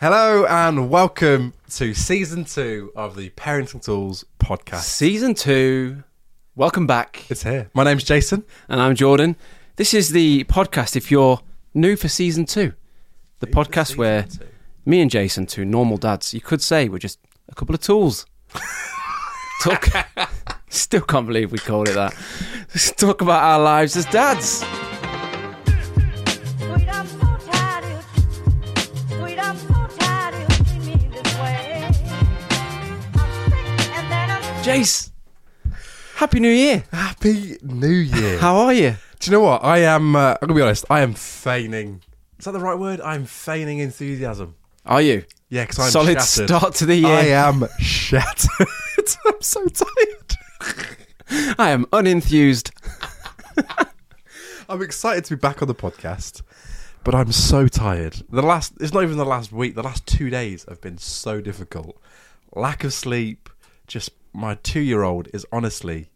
Hello and welcome to season two of the Parenting Tools podcast. Season two. Welcome back. It's here. My name's Jason. And I'm Jordan. This is the podcast if you're new for season two. The New for podcast season where two. me and Jason, two normal dads, you could say we're just a couple of tools. Talk. Still can't believe we called it that. Just talk about our lives as dads. Jace, Happy New Year. Happy New Year. How are you? Do you know what? I am, uh, I'm going to be honest, I am feigning. Is that the right word? I'm feigning enthusiasm. Are you? Yeah, because I'm Solid shattered. start to the year. I am shattered. I'm so tired. I am unenthused. I'm excited to be back on the podcast, but I'm so tired. The last, it's not even the last week, the last two days have been so difficult. Lack of sleep, just my two year old is honestly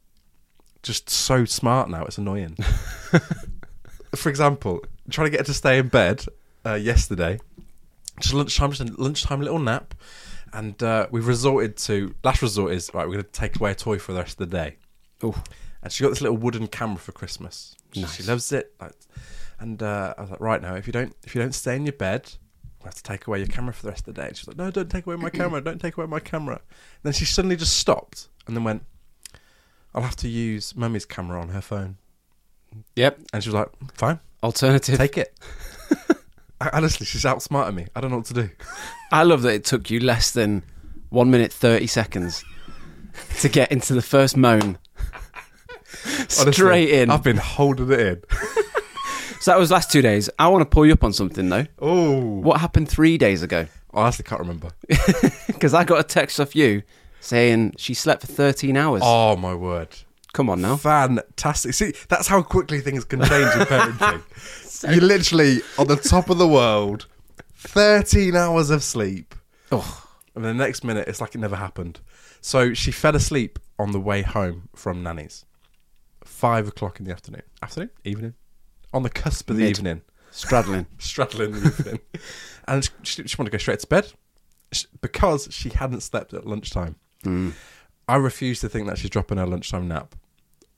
just so smart now, it's annoying. For example, trying to get her to stay in bed uh, yesterday, just lunchtime, just a lunchtime little nap, and uh, we've resorted to, last resort is, right, we're going to take away a toy for the rest of the day. Oh, And she got this little wooden camera for Christmas. She, she loves it. And uh, I was like, right now, if you don't, if you don't stay in your bed, I have to take away your camera for the rest of the day. And she's like, no, don't take away my camera. Don't take away my camera. And then she suddenly just stopped and then went, I'll have to use mummy's camera on her phone. yep. And she was like, fine, Alternative. take it. I- Honestly, she's outsmarting me. I don't know what to do. I love that it took you less than one minute thirty seconds to get into the first moan. Honestly, Straight in. I've been holding it in. So that was last two days. I want to pull you up on something though. Oh, What happened three days ago? I honestly can't remember. Because I got a text off you saying she slept for thirteen hours. Oh my word. Come on now. Fantastic. See, that's how quickly things can change in parenting. You're literally on the top of the world, 13 hours of sleep. Oh, And the next minute, it's like it never happened. So she fell asleep on the way home from Nanny's. Five o'clock in the afternoon. Afternoon? Evening? On the cusp of the Mid. evening. straddling. Straddling the evening. And she, she wanted to go straight to bed because she hadn't slept at lunchtime. I refuse to think that she's dropping her lunchtime nap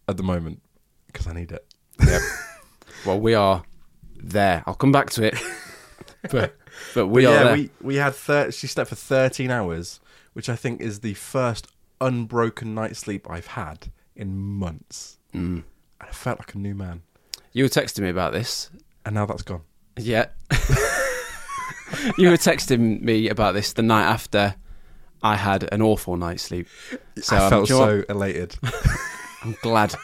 at the moment because I need it. Yep. well, we are there. I'll come back to it. but but we But are yeah, there. we we had thir- she slept for 13 hours, which I think is the first unbroken night's sleep I've had in months. Mm. And I felt like a new man. You were texting me about this. And now that's gone. Yeah. you were texting me about this the night after I had an awful night's sleep. So I um, felt do you know what? so elated. I'm glad.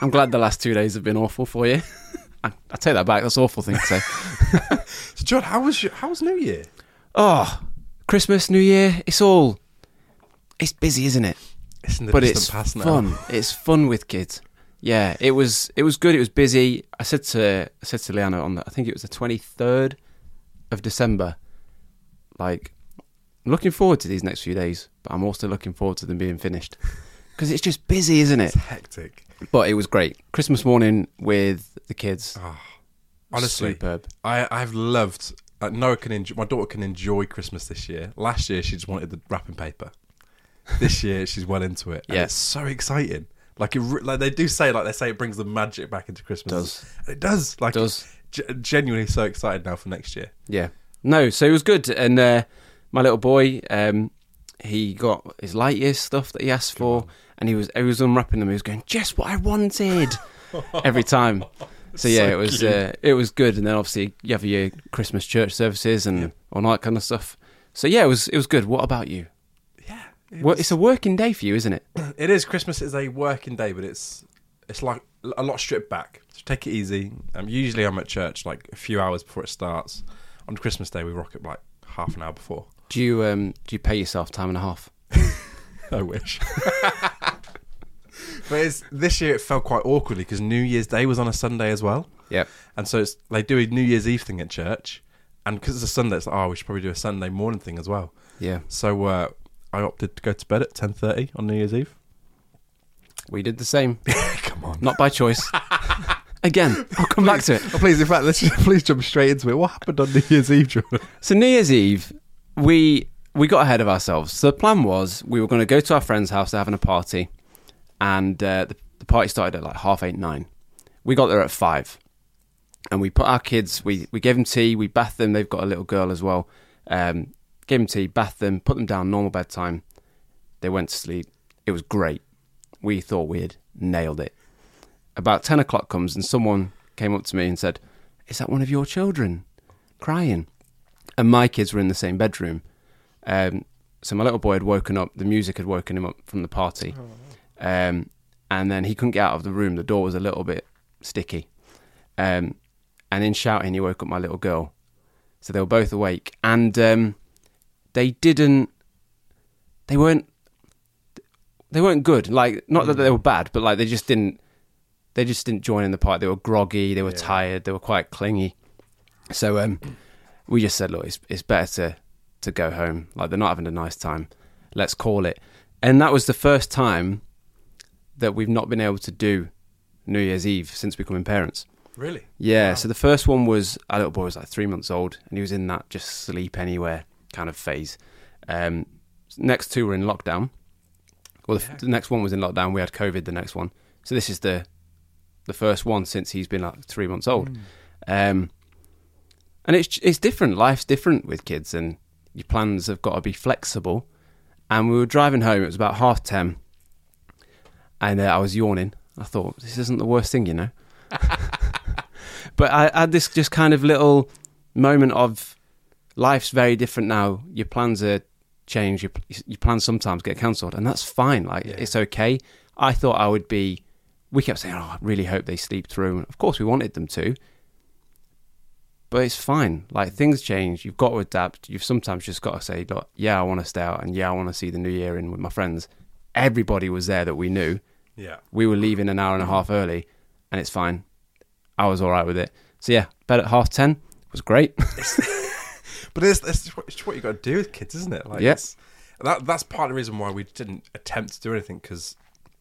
I'm glad the last two days have been awful for you. I, I take that back. That's an awful thing to say. so, John, how was your, how was New Year? oh, Christmas, New Year. It's all. It's busy, isn't it? It's in the but distant it's past now. fun. It's fun with kids. Yeah, it was it was good. It was busy. I said to I said to Liana on the, I think it was the twenty third of December. Like, I'm looking forward to these next few days, but I'm also looking forward to them being finished because it's just busy, isn't it? It's hectic. But it was great. Christmas morning with the kids. Honestly, superb. I I've loved. Uh, Noah can enjoy. My daughter can enjoy Christmas this year. Last year, she just wanted the wrapping paper. This year, she's well into it. Yeah. it's so exciting. Like it, like they do say, like they say, it brings the magic back into Christmas. Does. And it does? Like Does. G- genuinely so excited now for next year. Yeah. No, so it was good. And uh, my little boy, um, he got his Lightyear stuff that he asked for, and he was he was unwrapping them. He was going, "Just what I wanted," every time. So yeah, So it was cute. uh, it was good. And then obviously you have your Christmas church services and all that kind of stuff. So yeah, it was it was good. What about you? It's a working day for you, isn't it? It is. Christmas is a working day, but it's it's like a lot stripped back. So take it easy. Um, usually I'm at church like a few hours before it starts. On Christmas Day we rock it like half an hour before. Do you um do you pay yourself time and a half? I wish. but it's, this year it felt quite awkwardly because New Year's Day was on a Sunday as well, Yep. and so it's, they do a New Year's Eve thing at church, and because it's a Sunday, it's like oh we should probably do a Sunday morning thing as well. Yeah. So uh, I opted to go to bed at ten thirty on New Year's Eve. We did the same. Come on. Not by choice. Again, I'll come back to it. Oh, please, in fact, let's just, please jump straight into it. What happened on New Year's Eve, Jordan? So New Year's Eve, we we got ahead of ourselves. So the plan was we were going to go to our friend's house. They're having a party, and uh, the, the party started at like half eight nine. We got there at five, and we put our kids. We we gave them tea. We bathed them. They've got a little girl as well. Um, gave them tea, bathed them, put them down normal bedtime. They went to sleep. It was great. We thought we had nailed it. About ten o'clock comes, and someone came up to me and said, "Is that one of your children crying?" and my kids were in the same bedroom. Um, so my little boy had woken up. The music had woken him up from the party, um, and then he couldn't get out of the room. The door was a little bit sticky, um, and in shouting, he woke up my little girl. So they were both awake, and um, they didn't. They weren't. They weren't good. Like not that they were bad, but like they just didn't. They just didn't join in the party. They were groggy. They were tired. They were quite clingy. So um, we just said, look, it's, it's better to, to go home. Like they're not having a nice time. Let's call it. And that was the first time that we've not been able to do New Year's Eve since becoming parents. Really? Yeah. So the first one was our little boy was like three months old, and he was in that just sleep anywhere kind of phase. Um, next two were in lockdown. Well, the, the next one was in lockdown. We had COVID. The next one. So this is the the first one since he's been like three months old. Um, and it's it's different. Life's different with kids, and your plans have got to be flexible. And we were driving home. It was about half ten, and uh, I was yawning. I thought this isn't the worst thing, you know. but I had this just kind of little moment of life's very different now. Your plans are changed. Your, your plans sometimes get cancelled, and that's fine. Like it's okay. I thought I would be. We kept saying, "Oh, I really hope they sleep through." And of course, we wanted them to, but it's fine. Like things change. You've got to adapt. You've sometimes just got to say, "Look, yeah, I want to stay out, and yeah, I want to see the new year in with my friends." Everybody was there that we knew. Yeah. We were leaving an hour and a half early, and it's fine. I was all right with it. So yeah, bed at half ten was great. But it's, it's, what- it's what you got to do with kids, isn't it? Like, Yeah. that that's part of the reason why we didn't attempt to do anything because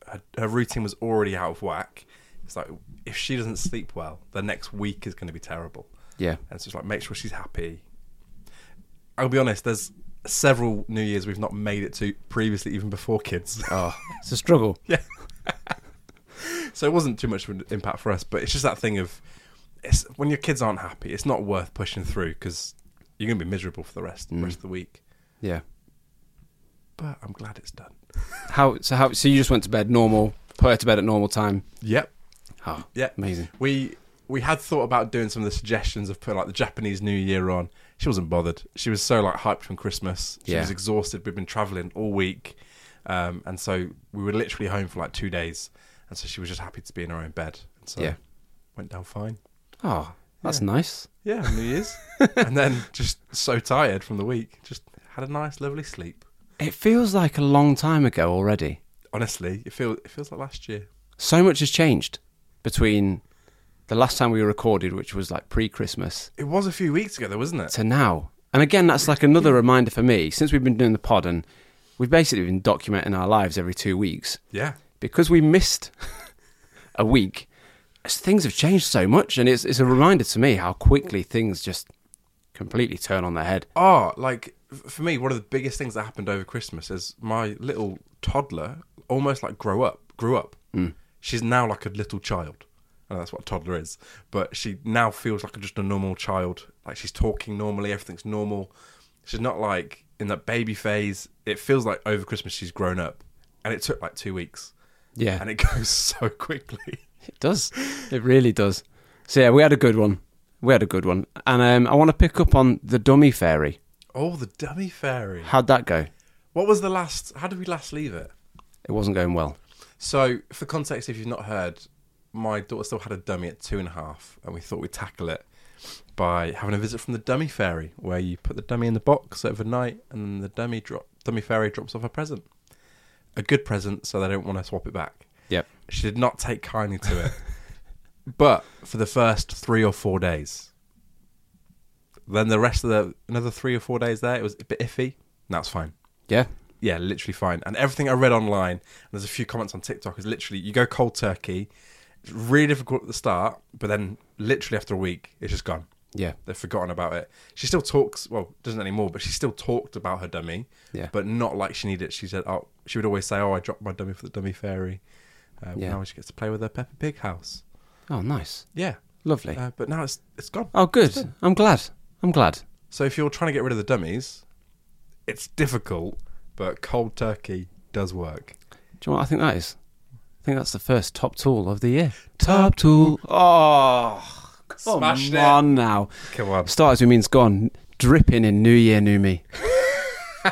her, her routine was already out of whack. It's like if she doesn't sleep well, the next week is going to be terrible. yeah, And so it's just like make sure she's happy. I'll be honest. There's several New Years we've not made it to previously, even before kids. oh, it's a struggle. Yeah. so it wasn't too much of an impact for us. But it's just that thing of it's, when your kids aren't happy, it's not worth pushing through because you're going to be miserable for the rest mm. rest of the week. Yeah. But I'm glad it's done. How so? How so? You just went to bed normal, put her to bed at normal time. Yep. Ah, oh, Yeah, amazing. We we had thought about doing some of the suggestions of putting like the Japanese New Year on. She wasn't bothered. She was so like hyped from Christmas. She Yeah. was exhausted. We've been traveling all week, um, and so we were literally home for like two days. And so she was just happy to be in her own bed. And so Yeah. went down fine. Oh, that's nice. Yeah, New Year's, and then just so tired from the week. Just had a nice, lovely sleep. It feels like a long time ago already. Honestly, it feels it feels like last year. so much has changed between the last time we recorded, which was like pre-Christmas, It was a few weeks ago, though, wasn't it? to now. And again, that's like another reminder for me since we've been doing the pod and we've basically been documenting our lives every two weeks Yeah. because we missed a week. Things have changed so much, and it's it's a reminder to me how quickly things just completely turn on their head. Oh, like for me, one of the biggest things that happened over Christmas is my little toddler almost like grow up, grew up. Mm. She's now like a little child. And that's what a toddler is, but she now feels like just a normal child. Like she's talking normally, everything's normal. She's not like in that baby phase. It feels like over Christmas she's grown up, and it took like two weeks, Yeah, and it goes so quickly. It does. It really does. So yeah, we had a good one. We had a good one, and um, I want to pick up on the dummy fairy. Oh, the dummy fairy. How'd that go? What was the last? How did we last leave it? It wasn't going well. So, for context, if you've not heard, my daughter still had a dummy at two and a half, and we thought we'd tackle it by having a visit from the dummy fairy, where you put the dummy in the box overnight, and then the dummy drop, dummy fairy drops off a present, a good present, so they don't want to swap it back. Yep. She did not take kindly to it, but for the first three or four days, then the rest of the another three or four days there, it was a bit iffy. That's fine Yeah. yeah, literally fine. And everything I read online, and there's a few comments on TikTok, is literally you go cold turkey. It's really difficult at the start, but then literally after a week, it's just gone. Yeah. They've forgotten about it. She still talks, well, doesn't anymore, but she still talked about her dummy, Yeah. but not like she needed it. She said, oh, she would always say, oh, I dropped my dummy for the dummy fairy. Uh, Yeah. Now she gets to play with her Peppa Pig house. Oh, nice. Yeah. Lovely. Uh, but now it's it's gone. oh, good. I'm glad. I'm glad. So if you're trying to get rid of the dummies, it's difficult, but cold turkey does work. Do you know what I think that is? I think that's the first top tool of the year. Top tool. Oh, come Smashed it. on now. Come on. Start as we means gone. Dripping in New Year, New Me. do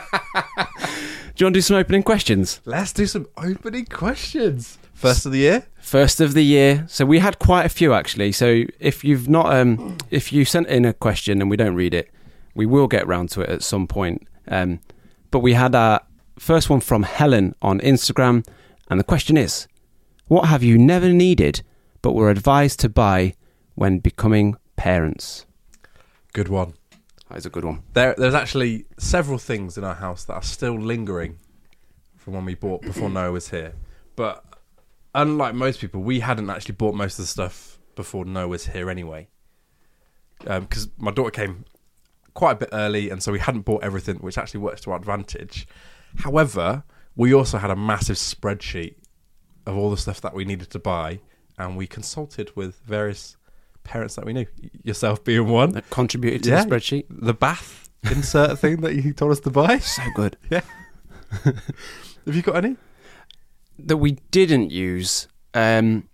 you want to do some opening questions? Let's do some opening questions. First of the year? First of the year. So we had quite a few actually. So if you've not, um, if you sent in a question and we don't read it, we will get round to it at some point. Um, but we had our first one from Helen on Instagram, and the question is, what have you never needed but were advised to buy when becoming parents? Good one. That is a good one. There, there's actually several things in our house that are still lingering from when we bought before Noah was here. But unlike most people, we hadn't actually bought most of the stuff before Noah was here anyway. Um, because my daughter came quite a bit early, and so we hadn't bought everything, which actually works to our advantage. However, we also had a massive spreadsheet of all the stuff that we needed to buy, and we consulted with various parents that we knew, yourself being one. That contributed to Yeah. the spreadsheet. The bath insert thing that you told us to buy. So good. Yeah. Have you got any? That we didn't use. Um,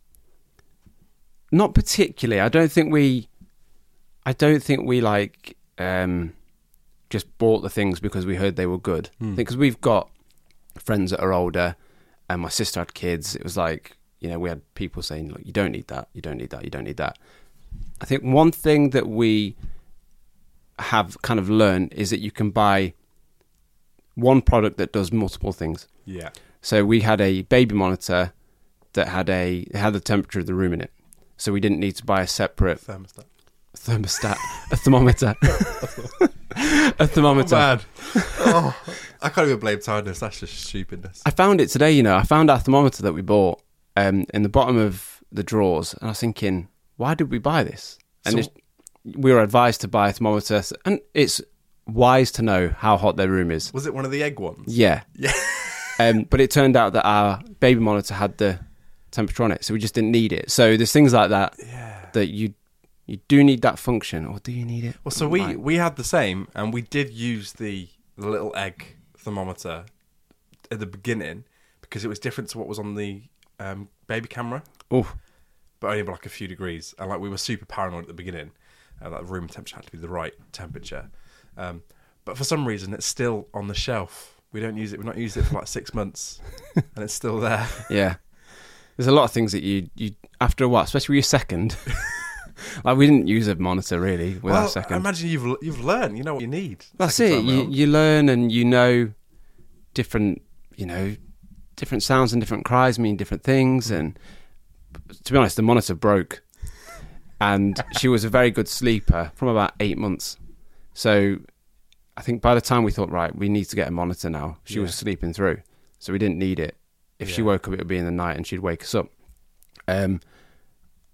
not particularly. I don't think we. I don't think we like um, just bought the things because we heard they were good. I think because we've got friends that are older, and my sister had kids. It was like you know we had people saying, "Look, you don't need that. You don't need that. You don't need that." I think one thing that we have kind of learned is that you can buy one product that does multiple things. Yeah. So we had a baby monitor that had a had the temperature of the room in it. So we didn't need to buy a separate Thermostat. thermostat, a thermometer, a thermometer. bad. oh, I can't even blame tiredness. That's just stupidness. I found it today. You know, I found our thermometer that we bought um, in the bottom of the drawers, and I was thinking, why did we buy this? And So- we were advised to buy a thermometer, and it's wise to know how hot their room is. Was it one of the egg ones? Yeah, Yeah. Um, but it turned out that our baby monitor had the temperature on it, so we just didn't need it. So there's things like that Yeah. that you you do need that function, or do you need it? Well, so we Right. we had the same, and we did use the, little egg thermometer at the beginning because it was different to what was on the um, baby camera, Oof. but only by like a few degrees. And like we were super paranoid at the beginning, uh, that the room temperature had to be the right temperature. Um, but for some reason, it's still on the shelf. We don't use it. We've not used it for like six months, and it's still there. Yeah. There's a lot of things that you you after a while, especially with your second. like we didn't use a monitor really with our well, I second. imagine you've you've learned. You know what you need. That's it. You you learn and you know different you know different sounds and different cries mean different things, mm-hmm. and to be honest, the monitor broke, and she was a very good sleeper from about eight months. So, I think by the time we thought, right, we need to get a monitor now, she was sleeping through, so we didn't need it. If she woke up, it would be in the night, and she'd wake us up. Um,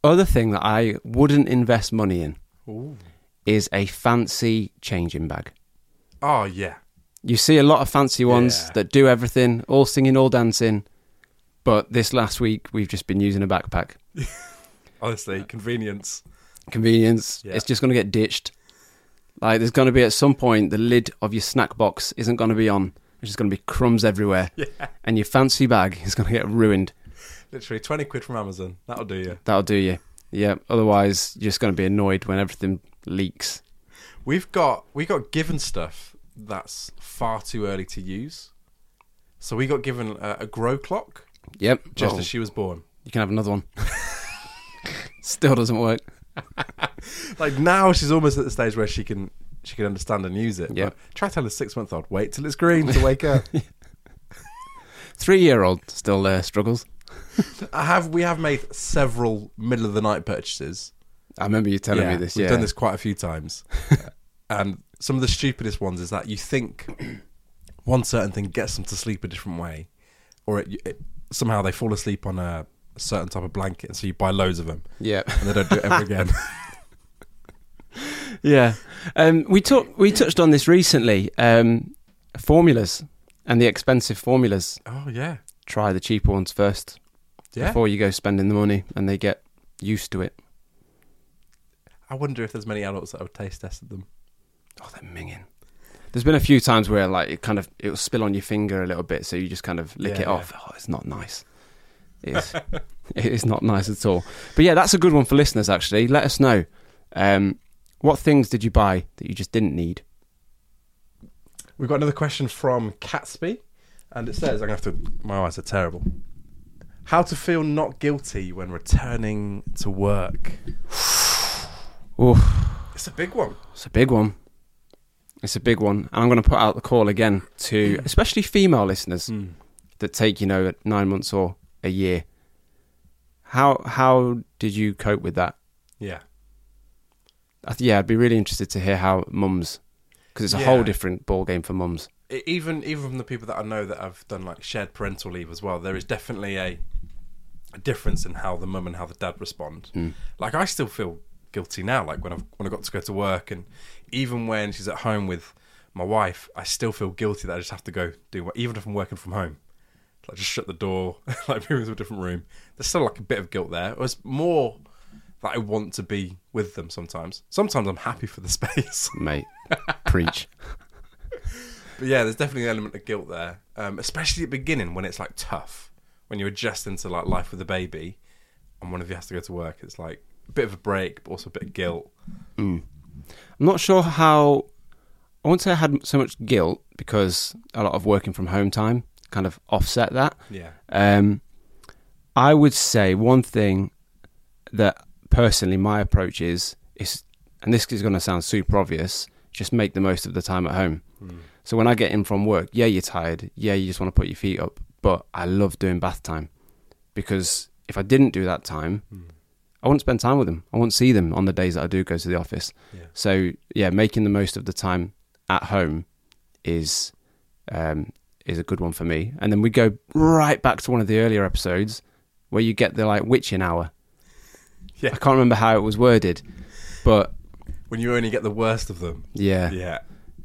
other thing that I wouldn't invest money in Ooh. is a fancy changing bag. Oh yeah. You see a lot of fancy ones Yeah. that do everything, all singing, all dancing. But this last week, we've just been using a backpack. Honestly, convenience. Convenience. Yeah. It's just going to get ditched. Like, there's going to be at some point the lid of your snack box isn't going to be on. There's just going to be crumbs everywhere. Yeah. And your fancy bag is going to get ruined. Literally twenty quid from Amazon. That'll do you. That'll do you. Yeah. Otherwise, you're just going to be annoyed when everything leaks. We've got we got given stuff that's far too early to use. So we got given a, a grow clock Yep. just Oh, as she was born. you can have another one. Still doesn't work. Like now she's almost at the stage where she can she can understand and use it. Yeah. But try to tell a six month old, wait till it's green to wake up. Three year old still uh, struggles. I have we have made several middle of the night purchases. I remember you telling Yeah, me this. We've yeah. done this quite a few times. and some of the stupidest ones is that you think one certain thing gets them to sleep a different way, or it, it, somehow they fall asleep on a, a certain type of blanket, and so you buy loads of them, Yeah. and they don't do it ever again. Yeah, um, we talked. We touched on this recently. Um, formulas and the expensive formulas. oh yeah, Try the cheaper ones first yeah. before you go spending the money, and they get used to it. I wonder if there's many adults that have taste tested them. Oh, they're minging. There's been a few times where like it kind of it will spill on your finger a little bit, so you just kind of lick Yeah, it off. Oh, it's not nice. It is. it is not nice at all. But yeah, that's a good one for listeners. Actually, let us know. Um, what things did you buy that you just didn't need? We've got another question from Catsby, and it says, "I'm gonna have to." My eyes are terrible. How to feel not guilty when returning to work? Oof. It's a big one. It's a big one. It's a big one. And I'm going to put out the call again to especially female listeners that take, you know, nine months or a year. How how did you cope with that? Yeah. I th- yeah, I'd be really interested to hear how mums, because it's a Yeah. whole different ball game for mums. E- even even from the people that I know that have done like shared parental leave as well, there is definitely a, a difference in how the mum and how the dad respond. Hmm. Like I still feel guilty now. Like when I've when I got to go to work, and even when she's at home with my wife, I still feel guilty that I just have to go do what, even if I'm working from home. Like just shut the door, like move into a different room. There's still like a bit of guilt there. It was more that I want to be with them sometimes. Sometimes I'm happy for the space. Mate, preach. But yeah, there's definitely an element of guilt there, um, especially at the beginning when it's like tough, when you adjust into like life with a baby, and one of you has to go to work. It's like a bit of a break, but also a bit of guilt. I'm not sure how. I won't say I had so much guilt because a lot of working from home time kind of offset that. Yeah, Um, I would say one thing that personally my approach is is, and this is going to sound super obvious, just make the most of the time at home. So when I get in from work, yeah, you're tired, yeah, you just want to put your feet up, but I love doing bath time because if I didn't do that time, I wouldn't spend time with them. I wouldn't see them on the days that I do go to the office. Yeah. So yeah, making the most of the time at home is um, is a good one for me. And then we go right back to one of the earlier episodes where you get the like witching hour. Yeah. I can't remember how it was worded, but when you only get the worst of them. yeah, yeah,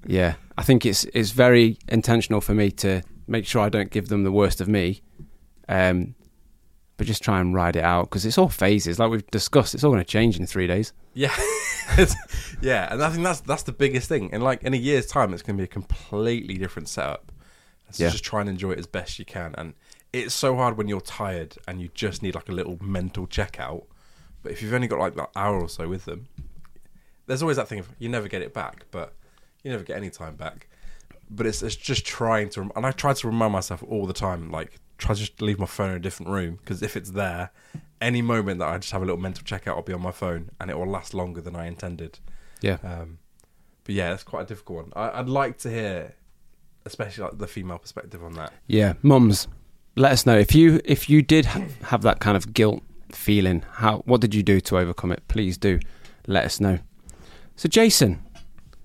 Yeah, I think it's it's very intentional for me to make sure I don't give them the worst of me, um, but just try and ride it out because it's all phases. Like we've discussed, it's all going to change in three days. yeah, yeah. And I think that's that's the biggest thing. And like in a year's time, it's going to be a completely different setup. So Yeah. just try and enjoy it as best you can. And it's so hard when you're tired and you just need like a little mental checkout. But if you've only got like that hour or so with them, there's always that thing of you never get it back, but you never get any time back. But it's it's just trying to, rem- and I try to remind myself all the time, like try to just leave my phone in a different room because if it's there, any moment that I just have a little mental checkout, I'll be on my phone, and it will last longer than I intended. Yeah, Um, but yeah, that's quite a difficult one. I, I'd like to hear, especially like the female perspective on that. yeah. Mums, let us know if you if you did ha- have that kind of guilt feeling? How what did you do to overcome it? Please do let us know. So Jason,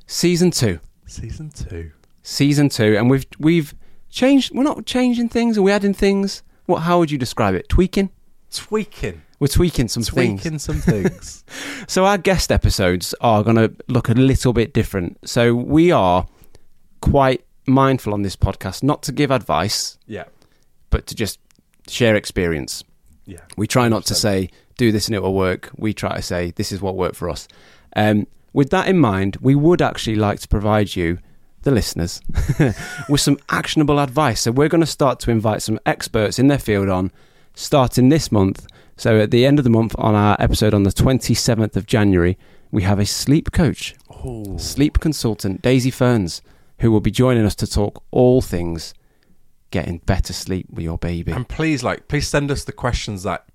season 2. Season two. Season 2 and we've we've changed we're not changing things, are we adding things? What how would you describe it? Tweaking? Tweaking. We're tweaking some things. Tweaking some things. So our guest episodes are going to look a little bit different. So we are quite mindful on this podcast not to give advice, yeah. but to just share experience. Yeah. We try not to say do this and it will work. We try to say this is what worked for us. Um, with that in mind, we would actually like to provide you, the listeners, with some actionable advice. So we're going to start to invite some experts in their field on starting this month. So at the end of the month, on our episode on the 27th of January, we have a sleep coach, Oh. sleep consultant, Daisy Ferns, who will be joining us to talk all things getting better sleep with your baby. And please, like, please send us the questions that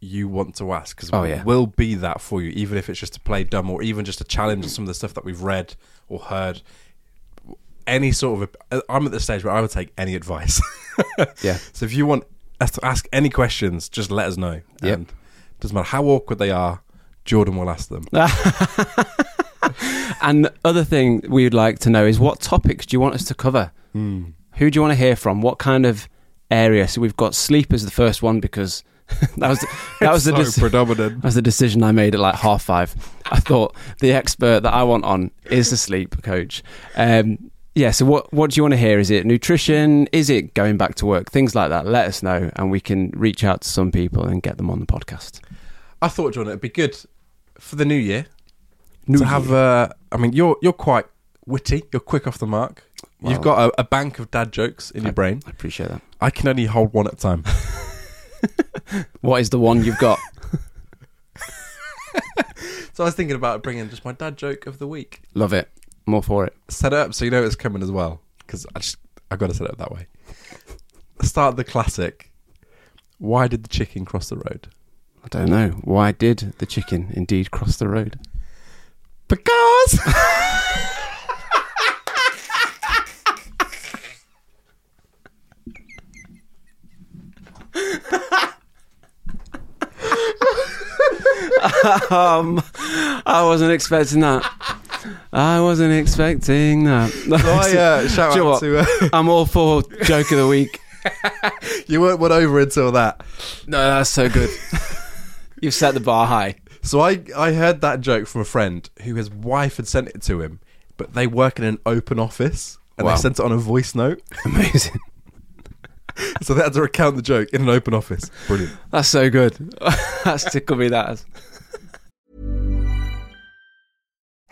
you want to ask because Oh, yeah. we'll be that for you, even if it's just to play dumb or even just to challenge some of the stuff that we've read or heard. Any sort of, uh, I'm at the stage where I would take any advice. Yeah. So if you want us to ask any questions, just let us know. Yep. And doesn't matter how awkward they are, Jordan will ask them. And the other thing we'd like to know is what topics do you want us to cover? Hmm. Who do you want to hear from? What kind of area? So we've got sleep as the first one because that was that was the so deci- predominant. that was the decision I made at like half five. I thought the expert that I want on is the sleep coach. Um, yeah. So what what do you want to hear? Is it nutrition? Is it going back to work? Things like that. Let us know, and we can reach out to some people and get them on the podcast. I thought, John, it'd be good for the new year New to have. Uh, I mean, you're you're quite witty. You're quick off the mark. You've got a, a bank of dad jokes in your brain. I appreciate that. I can only hold one at a time. What is the one you've got? so I was thinking about bringing just my dad joke of the week. Love it. More for it. Set it up so you know it's coming as well. Because I just I got to set it up that way. Start the classic. Why did the chicken cross the road? I don't know. Why did the chicken indeed cross the road? Because. Um, I wasn't expecting that. I wasn't expecting that. So I, uh, shout out to. Uh... I'm all for joke of the week. you weren't won over until that. No, that's so good. You've set the bar high. So I I heard that joke from a friend who his wife had sent it to him, but they work in an open office and Wow. they sent it on a voice note, Amazing. so they had to recount the joke in an open office. Brilliant. That's so good. that's tickled me. That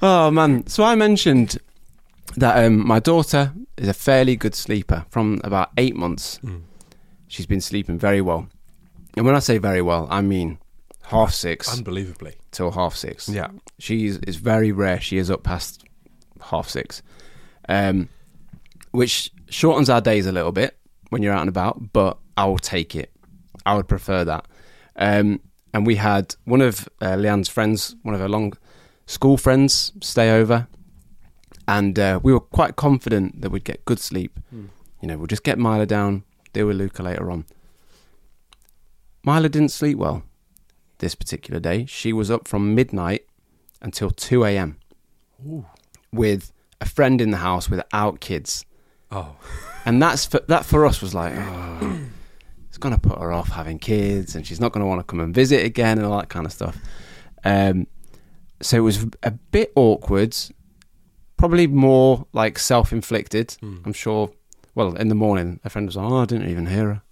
Oh man! So I mentioned that um, my daughter is a fairly good sleeper from about eight months. She's been sleeping very well, and when I say very well, I mean half six Unbelievably. till half six. Yeah. she's it's very rare she is up past half six, um, which shortens our days a little bit when you're out and about. But I will take it. I would prefer that. Um, and we had one of uh, Leanne's friends, one of her long school friends, stay over, and uh, we were quite confident that we'd get good sleep. You know, we'll just get Mila down, deal with Luca later on. Mila didn't sleep well this particular day. She was up from midnight until 2 a.m. with a friend in the house without kids. Oh, And that's for, that for us was like, oh, it's going to put her off having kids, and she's not going to want to come and visit again, and all that kind of stuff. Um, so it was a bit awkward, probably more like self-inflicted. I'm sure. Well, in the morning, a friend was like, "Oh, I didn't even hear her."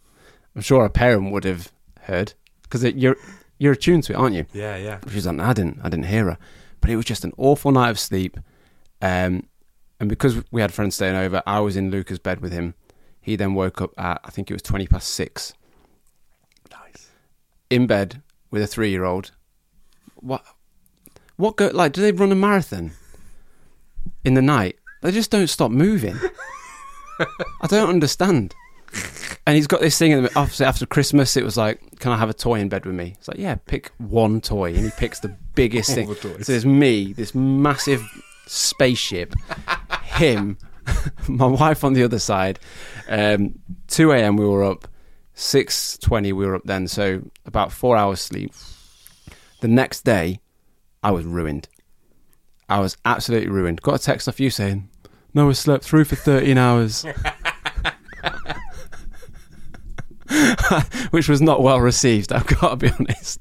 I'm sure a parent would have heard because you're you're attuned to it, aren't you? yeah, yeah. She's like, "No, I didn't, I didn't hear her. But it was just an awful night of sleep. Um, and because we had friends staying over, I was in Luca's bed with him. He then woke up at, I think it was 20 past six, Nice. in bed with a three year old. What, what go, like, do they run a marathon in the night? They just don't stop moving. I don't understand. And he's got this thing, and obviously after Christmas, it was like, can I have a toy in bed with me? It's like, yeah, pick one toy. And he picks the biggest All thing. the toys. So there's me, this massive spaceship, him, my wife on the other side. Um, 2 a.m. we were up, 6.20 we were up then, so about four hours sleep. The next day, I was ruined. I was absolutely ruined. Got a text off you saying, Noah slept through for 13 hours. Which was not well received, I've got to be honest.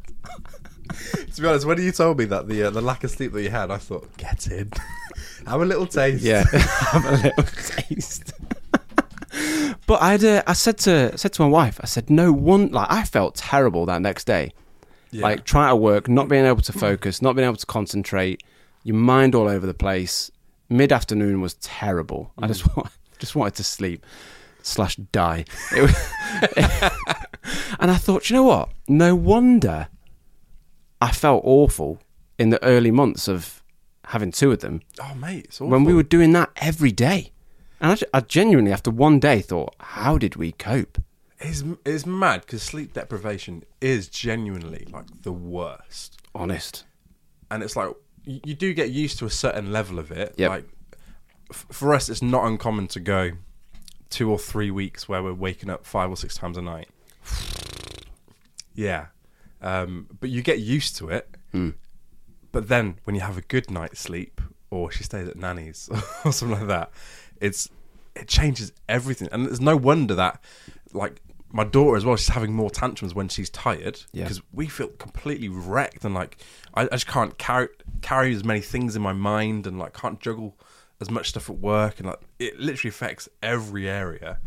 To be honest, when you told me that the uh, the lack of sleep that you had, I thought, get in, have a little taste. Yeah, have a little taste. but I had uh, I said to said to my wife, I said, no one like I felt terrible that next day. Yeah. Like trying to work, not being able to focus, not being able to concentrate, your mind all over the place. Mid afternoon was terrible. I just mm. wa- just wanted to sleep slash die. Was, and I thought, you know what? No wonder I felt awful in the early months of having two of them oh mate, it's when we were doing that every day. And I, I genuinely, after one day, thought, how did we cope? It's, it's mad because sleep deprivation is genuinely like the worst. Honest. And it's like, you, you do get used to a certain level of it. Yep. Like, f- for us, it's not uncommon to go two or three weeks where we're waking up five or six times a night. yeah. Um, but you get used to it. But then when you have a good night's sleep, or she stays at nanny's or something like that, it's it changes everything. And there's no wonder that, like my daughter as well, she's having more tantrums when she's tired Yeah. because we feel completely wrecked and like I, I just can't carry carry as many things in my mind and like can't juggle as much stuff at work and like it literally affects every area.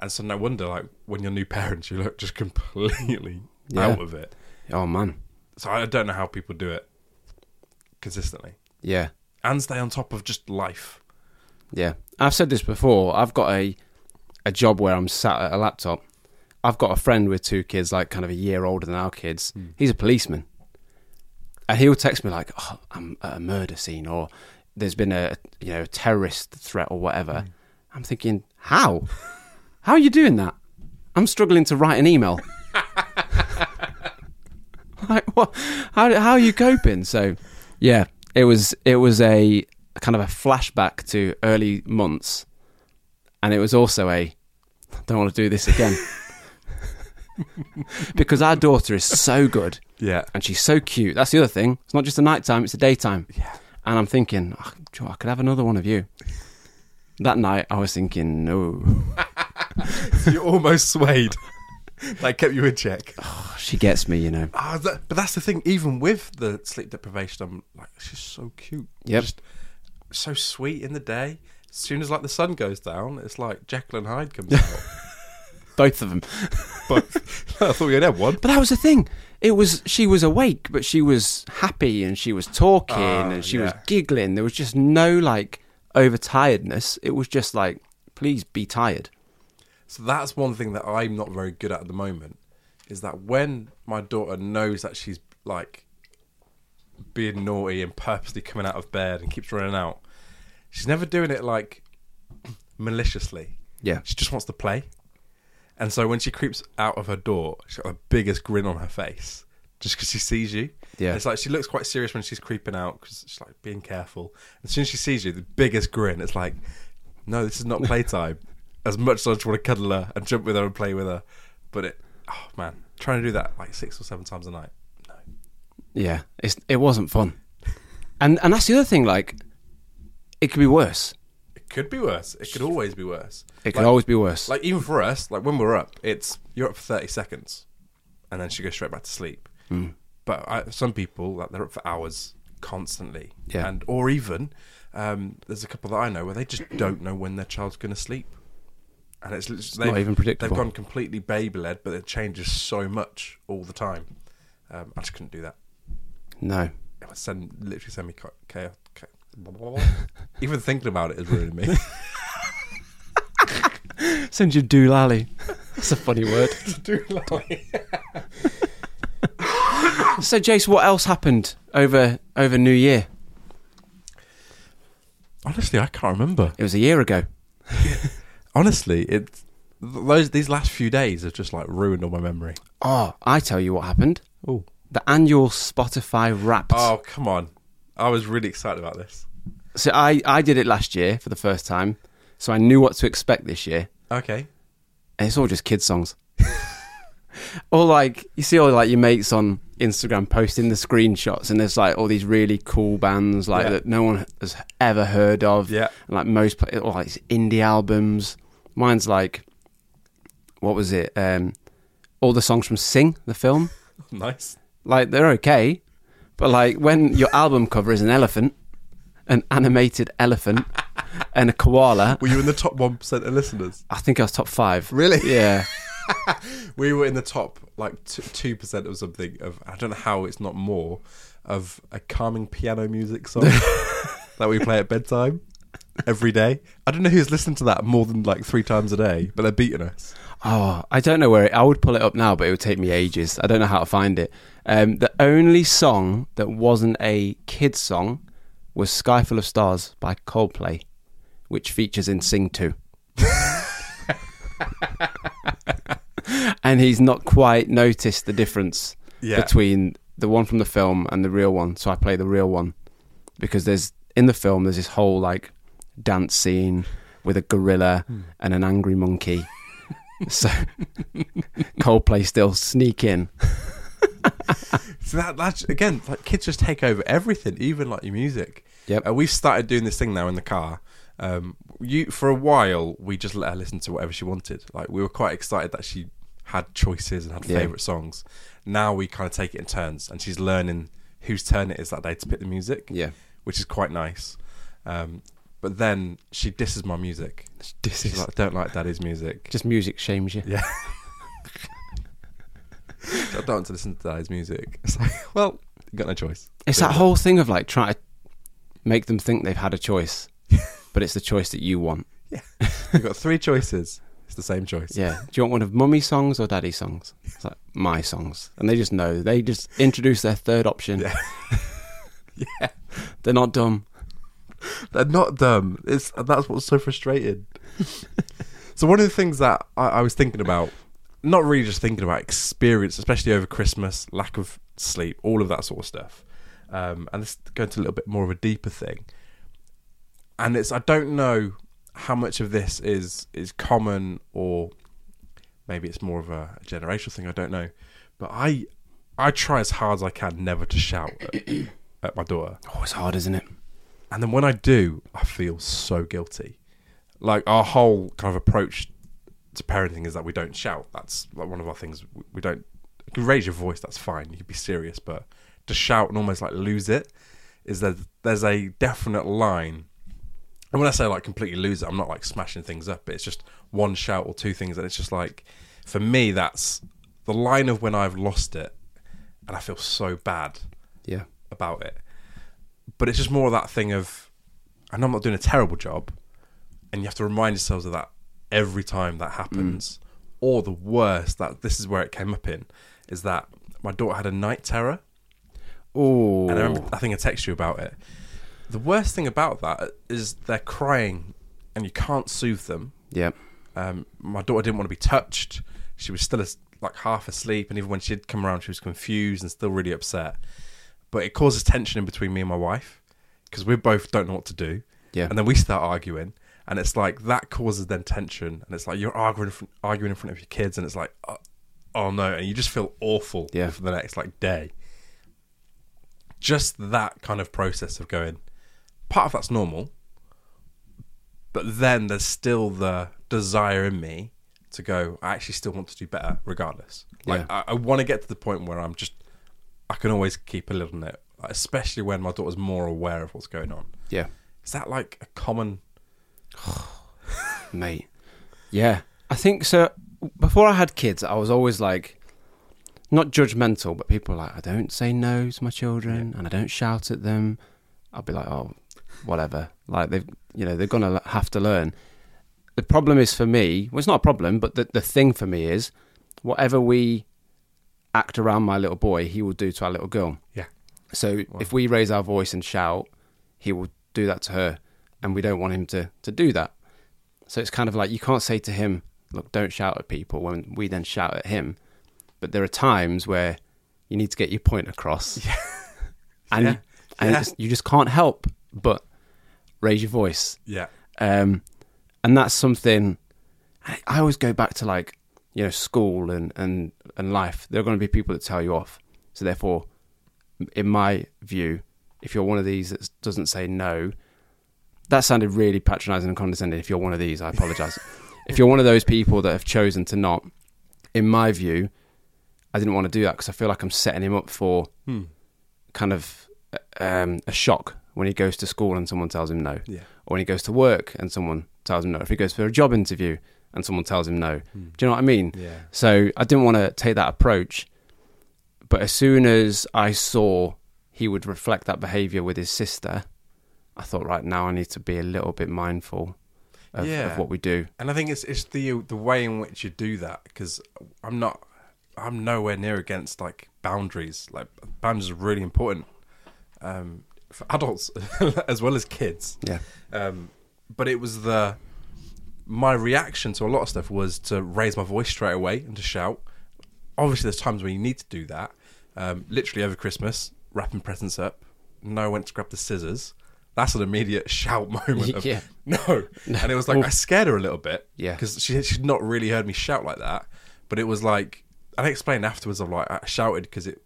And so no wonder like when you're new parents, you look just completely Yeah. out of it. Oh, man. So I don't know how people do it consistently Yeah. and stay on top of just life. Yeah. I've said this before. I've got a, a job where I'm sat at a laptop. I've got a friend with two kids, like kind of a year older than our kids. Hmm. He's a policeman. And he'll text me like, oh, I'm at a murder scene or there's been a you know terrorist threat or whatever. Hmm. I'm thinking, how? How are you doing that? I'm struggling to write an email. like what? How how are you coping? So, yeah, it was it was a kind of a flashback to early months, and it was also a I don't want to do this again because our daughter is so good Yeah. and she's so cute. That's the other thing. It's not just the nighttime; it's the daytime. Yeah. And I'm thinking, oh, Joe, I could have another one of you. That night, I was thinking, no. You're almost swayed. that kept you in check. She gets me, you know. Ah, that, but that's the thing. Even with the sleep deprivation, I'm like, she's so cute. Yep. Just so sweet in the day. As soon as like the sun goes down, it's like Jekyll and Hyde comes out. Both of them. but I thought you'd have one. But that was the thing. It was she was awake, but she was happy and she was talking Ah, and she was yeah. giggling. There was just no like overtiredness. It was just like, please be tired. So that's one thing that I'm not very good at at the moment. Is that when my daughter knows that she's like being naughty and purposely coming out of bed and keeps running out, she's never doing it like maliciously. Yeah. She just wants to play. And so when she creeps out of her door, she's got the biggest grin on her face just because she sees you. Yeah. It's like she looks quite serious when she's creeping out because she's like being careful. As soon as she sees you, the biggest grin, it's like, no, this is not playtime. as much as I just want to cuddle her and jump with her and play with her. But it, oh man, trying to do that like six or seven times a night. No. Yeah, it's, it wasn't fun. And and that's the other thing. Like, it could be worse. Could be worse. It could always be worse. It could always be worse. Like even for us, like when we're up, it's you're up for thirty seconds, and then she goes straight back to sleep. Mm. But I, some people, like they're up for hours constantly, Yeah. and or even um, there's a couple that I know where they just don't know when their child's going to sleep, and it's, it's not even predictable. They've gone completely baby led, but it changes so much all the time. Um, I just couldn't do that. No. It would send literally send me cha- chaos. Even thinking about it is ruining me. Send you doolally. That's a funny word. Doolally. So, Jace, what else happened over over New Year? Honestly, I can't remember. It was a year ago. Honestly, it those these last few days have just like ruined all my memory. Oh, I tell you what happened. Oh, The annual Spotify Wrapped. oh, come on! I was really excited about this. So I I did it last year for the first time, so I knew what to expect this year. Okay, And it's all just kids songs. or like you see all like your mates on Instagram posting the screenshots, and there's like all these really cool bands like Yeah. that no one has ever heard of. Yeah. and, like most pla- or like indie albums. Mine's like, what was it? Um, all the songs from Sing the film. nice. Like they're okay, but like when your album cover is an elephant, an animated elephant, and a koala. Were you in the top one percent of listeners? I think I was top five. Really? Yeah. We were in the top like two percent or something of I don't know how it's not more of a calming piano music song that we play at bedtime every day. I don't know who's listened to that more than like three times a day, but they're beating us. Oh, I don't know where it, I would pull it up now, but it would take me ages. I don't know how to find it. Um, the only song that wasn't a kids song was "Sky Full of Stars" by Coldplay, which features in Sing 2. and he's not quite noticed the difference Yeah. between the one from the film and the real one. So I play the real one because there's in the film there's this whole like dance scene with a gorilla and an angry monkey. So Coldplay still sneak in. So that that's again like kids just take over everything, even like your music. Yep. Uh, we've started doing this thing now in the car. Um, you for a while we just let her listen to whatever she wanted. Like we were quite excited that she had choices and had Yeah. favorite songs. Now we kind of take it in turns, and she's learning whose turn it is that day to pick the music. Yeah. which is quite nice. Um, but then she disses my music. This She's like, I don't like Daddy's music. just music shames you. Yeah. I don't want to listen to Daddy's music. It's like, well, got no choice. It's that whole thing of like trying to make them think they've had a choice, but it's the choice that you want. Yeah. You've got three choices. It's the same choice. Yeah. Do you want one of mummy songs or daddy songs? It's like my songs. And they just know. They just introduce their third option. Yeah. yeah. They're not dumb. They're not dumb. It's that's what's so frustrating. so one of the things that I, I was thinking about, not really just thinking about experience, especially over Christmas, lack of sleep, all of that sort of stuff. Um, and this going to a little bit more of a deeper thing. And it's I don't know how much of this is is common or maybe it's more of a generational thing. I don't know, but I I try as hard as I can never to shout at, at my daughter. Oh, it's hard, isn't it? And then when I do, I feel so guilty. Like our whole kind of approach to parenting is that we don't shout. That's like one of our things. We- don't. You can raise your voice. That's fine. You can be serious, but to shout and almost like lose it is that there's a definite line. And when I say like completely lose it, I'm not like smashing things up. But it's just one shout or two things, and it's just like for me that's the line of when I've lost it, and I feel so bad Yeah. about it. But it's just more of that thing of, I know I'm not doing a terrible job, and you have to remind yourselves of that every time that happens. Or the worst, that this is where it came up in, is that my daughter had a night terror, Oh. and I remember I think I texted you about it. The worst thing about that is they're crying, and you can't soothe them. Yeah. Um, my daughter didn't want to be touched. She was still as, like half asleep, and even when she did come around, she was confused and still really upset. But it causes tension in between me and my wife because we both don't know what to do. Yeah. and then we start arguing, and it's like that causes then tension, and it's like you're arguing in front, arguing in front of your kids, and it's like, oh, oh no, and you just feel awful Yeah. for the next like day. Just that kind of process of going, part of that's normal, but then there's still the desire in me to go. I actually still want to do better, regardless. Like Yeah. I, I want to get to the point where I'm just. I can always keep a little nip, especially when my daughter's more aware of what's going on. Yeah, Is that like a common? mate. Yeah, I think so. Before I had kids, I was always like, not judgmental, but people were like, I don't say no to my children, and I don't shout at them. I'll be like, oh, whatever. Like they've, you know, they're gonna have to learn. The problem is for me. Well, it's not a problem, but the the thing for me is, whatever we act around my little boy, he will do to our little girl. Yeah. So if we raise our voice and shout, he will do that to her, and we don't want him to to do that. So it's kind of like you can't say to him, "Look, don't shout at people," when we then shout at him. But there are times where you need to get your point across, and Yeah. And Yeah. you just can't help but raise your voice. Yeah. Um, and that's something I always go back to, like you know, school and and and life. There are going to be people that tell you off. So therefore, in my view, if you're one of these that doesn't say no, that sounded really patronising and condescending. If you're one of these, I apologise. if you're one of those people that have chosen to not, in my view, I didn't want to do that because I feel like I'm setting him up for Hmm. kind of um, a shock when he goes to school and someone tells him no, Yeah. or when he goes to work and someone tells him no. If he goes for a job interview and someone tells him no, do you know what I mean? Yeah. So I didn't want to take that approach. But as soon as I saw he would reflect that behaviour with his sister, I thought, right now I need to be a little bit mindful of, Yeah. of what we do. And I think it's it's the the way in which you do that because I'm not I'm nowhere near against like boundaries. Like boundaries are really important um, for adults as well as kids. Yeah. Um, but it was the my reaction to a lot of stuff was to raise my voice straight away and to shout. Obviously, there's times when you need to do that. Um, literally over Christmas, wrapping presents up. No, I went to grab the scissors. That's an immediate shout moment. Of, Yeah. No, and it was like Well- I scared her a little bit. Yeah. because she she'd not really heard me shout like that. But it was like, and I explained afterwards. of like I shouted because it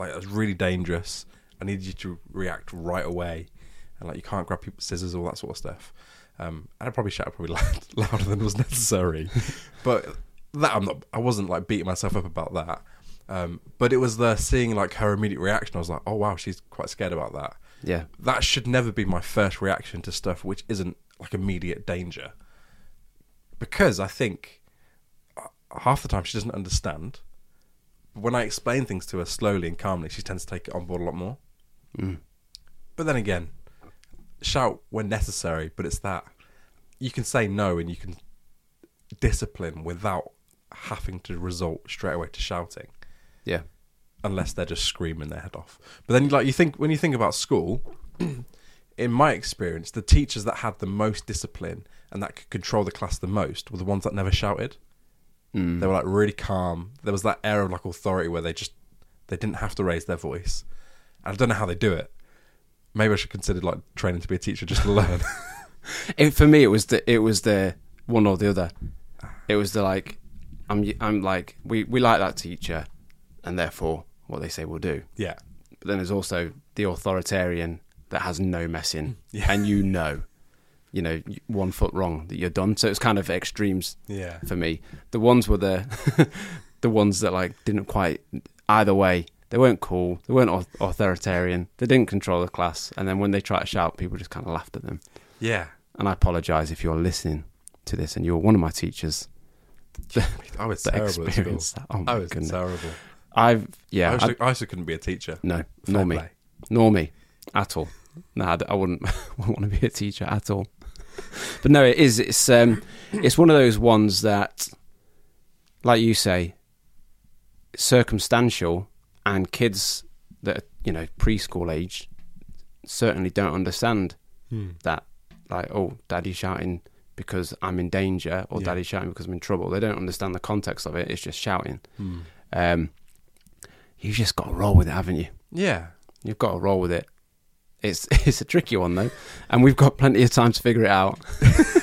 like it was really dangerous. I needed you to react right away, and like you can't grab people's scissors, all that sort of stuff. Um, and I probably shouted probably loud, louder than was necessary, but that I'm not. I wasn't like beating myself up about that. Um, but it was the seeing like her immediate reaction. I was like, oh wow, she's quite scared about that. Yeah. That should never be my first reaction to stuff which isn't like immediate danger, because I think uh, half the time she doesn't understand. But When I explain things to her slowly and calmly, she tends to take it on board a lot more. Mm. But then again, shout when necessary, but it's that you can say no and you can discipline without having to resort straight away to shouting, Yeah. unless they're just screaming their head off. But then, like you think when you think about school, in my experience, the teachers that had the most discipline and that could control the class the most were the ones that never shouted. Mm. They were like really calm. There was that air of like authority where they just they didn't have to raise their voice. And I don't know how they do it. Maybe I should consider like training to be a teacher just to learn. It, for me, it was the it was the one or the other. It was the like, I'm I'm like we we like that teacher, and therefore what they say we'll do. yeah. But then there's also the authoritarian that has no messing, Yeah. and you know, you know, one foot wrong that you're done. So it's kind of extremes Yeah. for me. The ones were the the ones that like didn't quite either way. They weren't cool. They weren't authoritarian. They didn't control the class. And then when they try to shout, people just kind of laughed at them. Yeah. And I apologise if you're listening to this and you're one of my teachers. I was terrible at school. that. Oh my I was goodness. terrible. I've yeah. I, I- also, I couldn't be a teacher. no, nor me, play. nor me at all. No, I wouldn't, wouldn't want to be a teacher at all. But no, it is. It's um, it's one of those ones that, like you say, circumstantial, and kids that are, you know preschool age certainly don't understand Hmm. that. Like, oh, daddy's shouting because I'm in danger, or Yeah. daddy's shouting because I'm in trouble. They don't understand the context of it. It's just shouting. Hmm. Um, you've just got to roll with it, haven't you? Yeah. You've got to roll with it. It's it's a tricky one though, and we've got plenty of time to figure it out.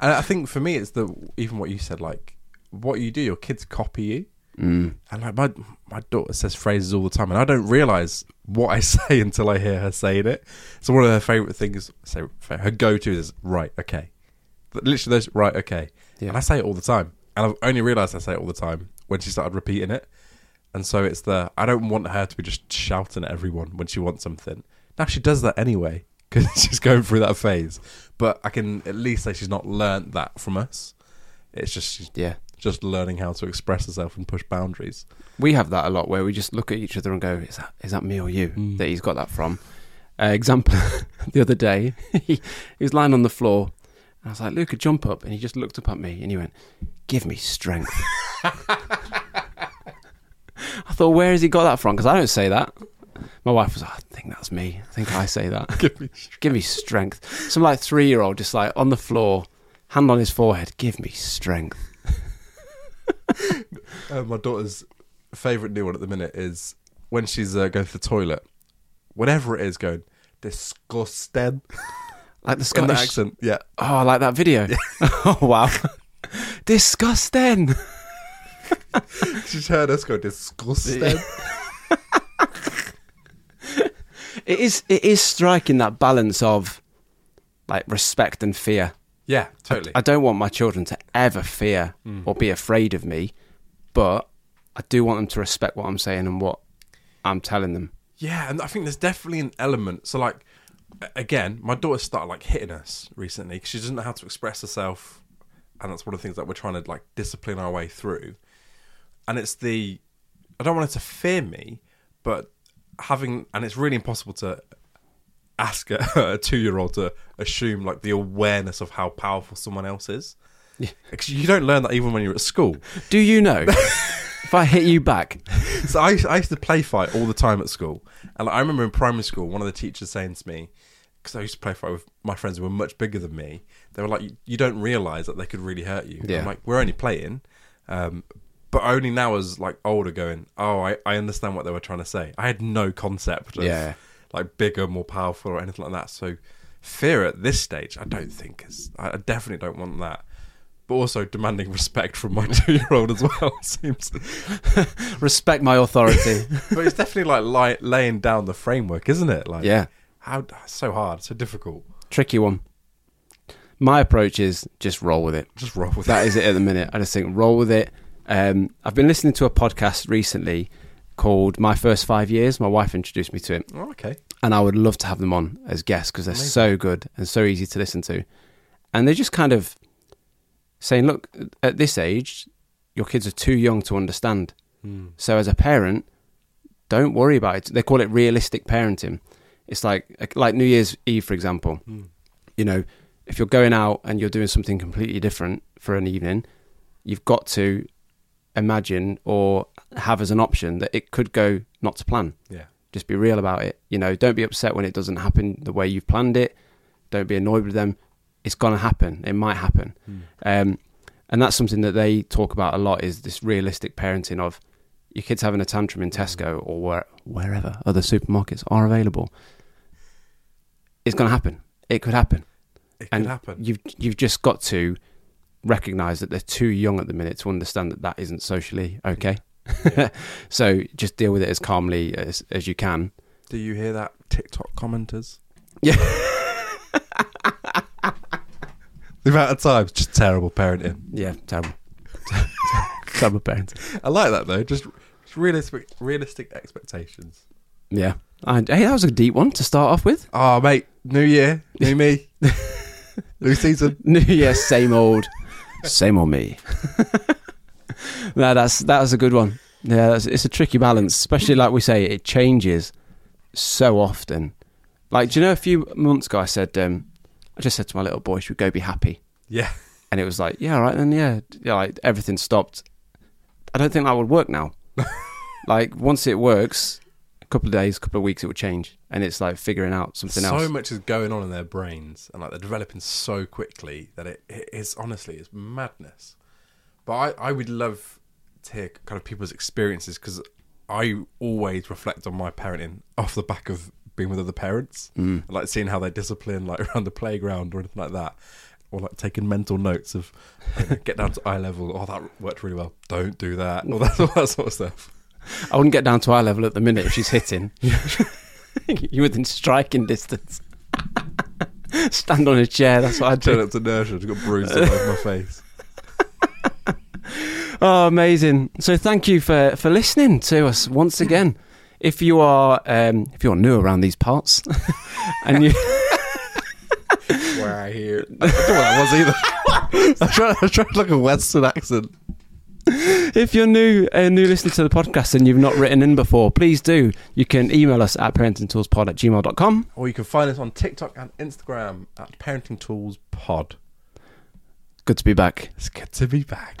And I think for me, it's the even what you said, like what you do, your kids copy you. Mm. And like my my daughter says phrases all the time, and I don't realize what I say until I hear her saying it. So one of her favorite things, say her go to is right, okay, literally those right, okay. Yeah. And I say it all the time. And I've only realised I say it all the time when she started repeating it. And so it's the I don't want her to be just shouting at everyone when she wants something. Now she does that anyway because she's going through that phase. But I can at least say she's not learnt that from us. It's just she's Yeah. Just learning how to express herself and push boundaries. We have that a lot where we just look at each other and go, "Is that is that me or you?" Mm. That he's got that from. Uh, example: the other day, he, he was lying on the floor, and I was like, "Luca, jump up!" And he just looked up at me and he went, "Give me strength." I thought, where has he got that from? Because I don't say that. My wife was, like, I think that's me. I think I say that. Give me Give me strength. Some like three year old just like on the floor, hand on his forehead. Give me strength. Uh, my daughter's favourite new one at the minute is when she's uh, going to the toilet, whatever it is, going disgusting Like the Scottish the accent. Yeah, Oh, I like that video. oh wow, disgusting. she's heard us go disgusting. It is. It is striking that balance of like respect and fear. Yeah, totally. I don't want my children to ever fear mm. or be afraid of me, but I do want them to respect what I'm saying and what I'm telling them. Yeah, and I think there's definitely an element. So, like, again, my daughter started like hitting us recently because she doesn't know how to express herself, and that's one of the things that we're trying to like discipline our way through. And it's the I don't want her to fear me, but having and it's really impossible to ask a, a two-year-old to assume like the awareness of how powerful someone else is. Because you don't learn that even when you're at school. Do you know if I hit you back? so I, I used to play fight all the time at school, and I remember in primary school, one of the teachers saying to me, because I used to play fight with my friends who were much bigger than me, they were like, "You, you don't realise that they could really hurt you." Yeah. I'm like, "We're only playing," um, but only now as like older, going, "Oh, I, I understand what they were trying to say." I had no concept of Yeah. Like bigger, more powerful, or anything like that. So fear at this stage, I don't think is. I definitely don't want that. But also demanding respect from my two-year-old as well seems Respect my authority. but it's definitely like li- laying down the framework, isn't it? Like, Yeah. how so hard, so difficult. Tricky one. My approach is just roll with it. Just roll with That it. is it at the minute. I just think roll with it. Um, I've been listening to a podcast recently called My First Five Years. My wife introduced me to it, Oh, okay. and I would love to have them on as guests because they're so good and so easy to listen to. And they're just kind of saying, look, at this age, your kids are too young to understand. Hmm. So as a parent, don't worry about it. They call it realistic parenting. It's like like New Year's Eve, for example. Hmm. You know, if you're going out and you're doing something completely different for an evening, you've got to imagine or have as an option that it could go not to plan. Yeah. Just be real about it. You know, don't be upset when it doesn't happen the way you've planned it. Don't be annoyed with them. It's gonna happen. It might happen. Um, and that's something that they talk about a lot is this realistic parenting of your kids having a tantrum in Tesco or where, wherever other supermarkets are available. It's going to happen. It could happen. It and could happen. You've you've just got to recognise that they're too young at the minute to understand that that isn't socially okay. so just deal with it as calmly as as you can. Do you hear that, TikTok commenters? Yeah. The amount of times, just terrible parenting. Yeah, terrible. terrible parenting. I like that though. Just, just realistic, realistic expectations. Yeah. And, hey, that was a deep one to start off with. Oh, mate, new year, new me, new season. yeah, same old, same old me. No, that's that was a good one. Yeah, that's, it's a tricky balance, especially like we say, it changes so often. Like, do you know, a few months ago, I said, um, I just said to my little boy, "Should we go be happy?" Yeah, And it was like, "Yeah, all right, then, yeah, yeah." Like everything stopped. I don't think that would work now. like once it works, a couple of days, a couple of weeks, it would change, and it's like figuring out something so else. So much is going on in their brains, and like they're developing so quickly that it, it is honestly it's madness. But I, I would love hear kind of people's experiences because I always reflect on my parenting off the back of being with other parents, Mm. like seeing how they discipline like around the playground or anything like that, or like taking mental notes of you know, get down to eye level. Oh, that worked really well. Don't do that. All that, all that sort of stuff. I wouldn't get down to eye level at the minute if she's hitting. You're within striking distance. Stand on a chair. That's what I Turn up to nursery. I've got bruises all over my face. Oh, amazing! So thank you for for listening to us once again. If you are um, if you're new around these parts, and you Where I hear. I don't know what that was either. I tried, I tried like a Western accent. if you're new uh, new listener to the podcast and you've not written in before, please do. You can email us at parentingtoolspod at gmail.com. Or you can find us on TikTok and Instagram at Parenting Tools Pod. Good to be back. It's good to be back.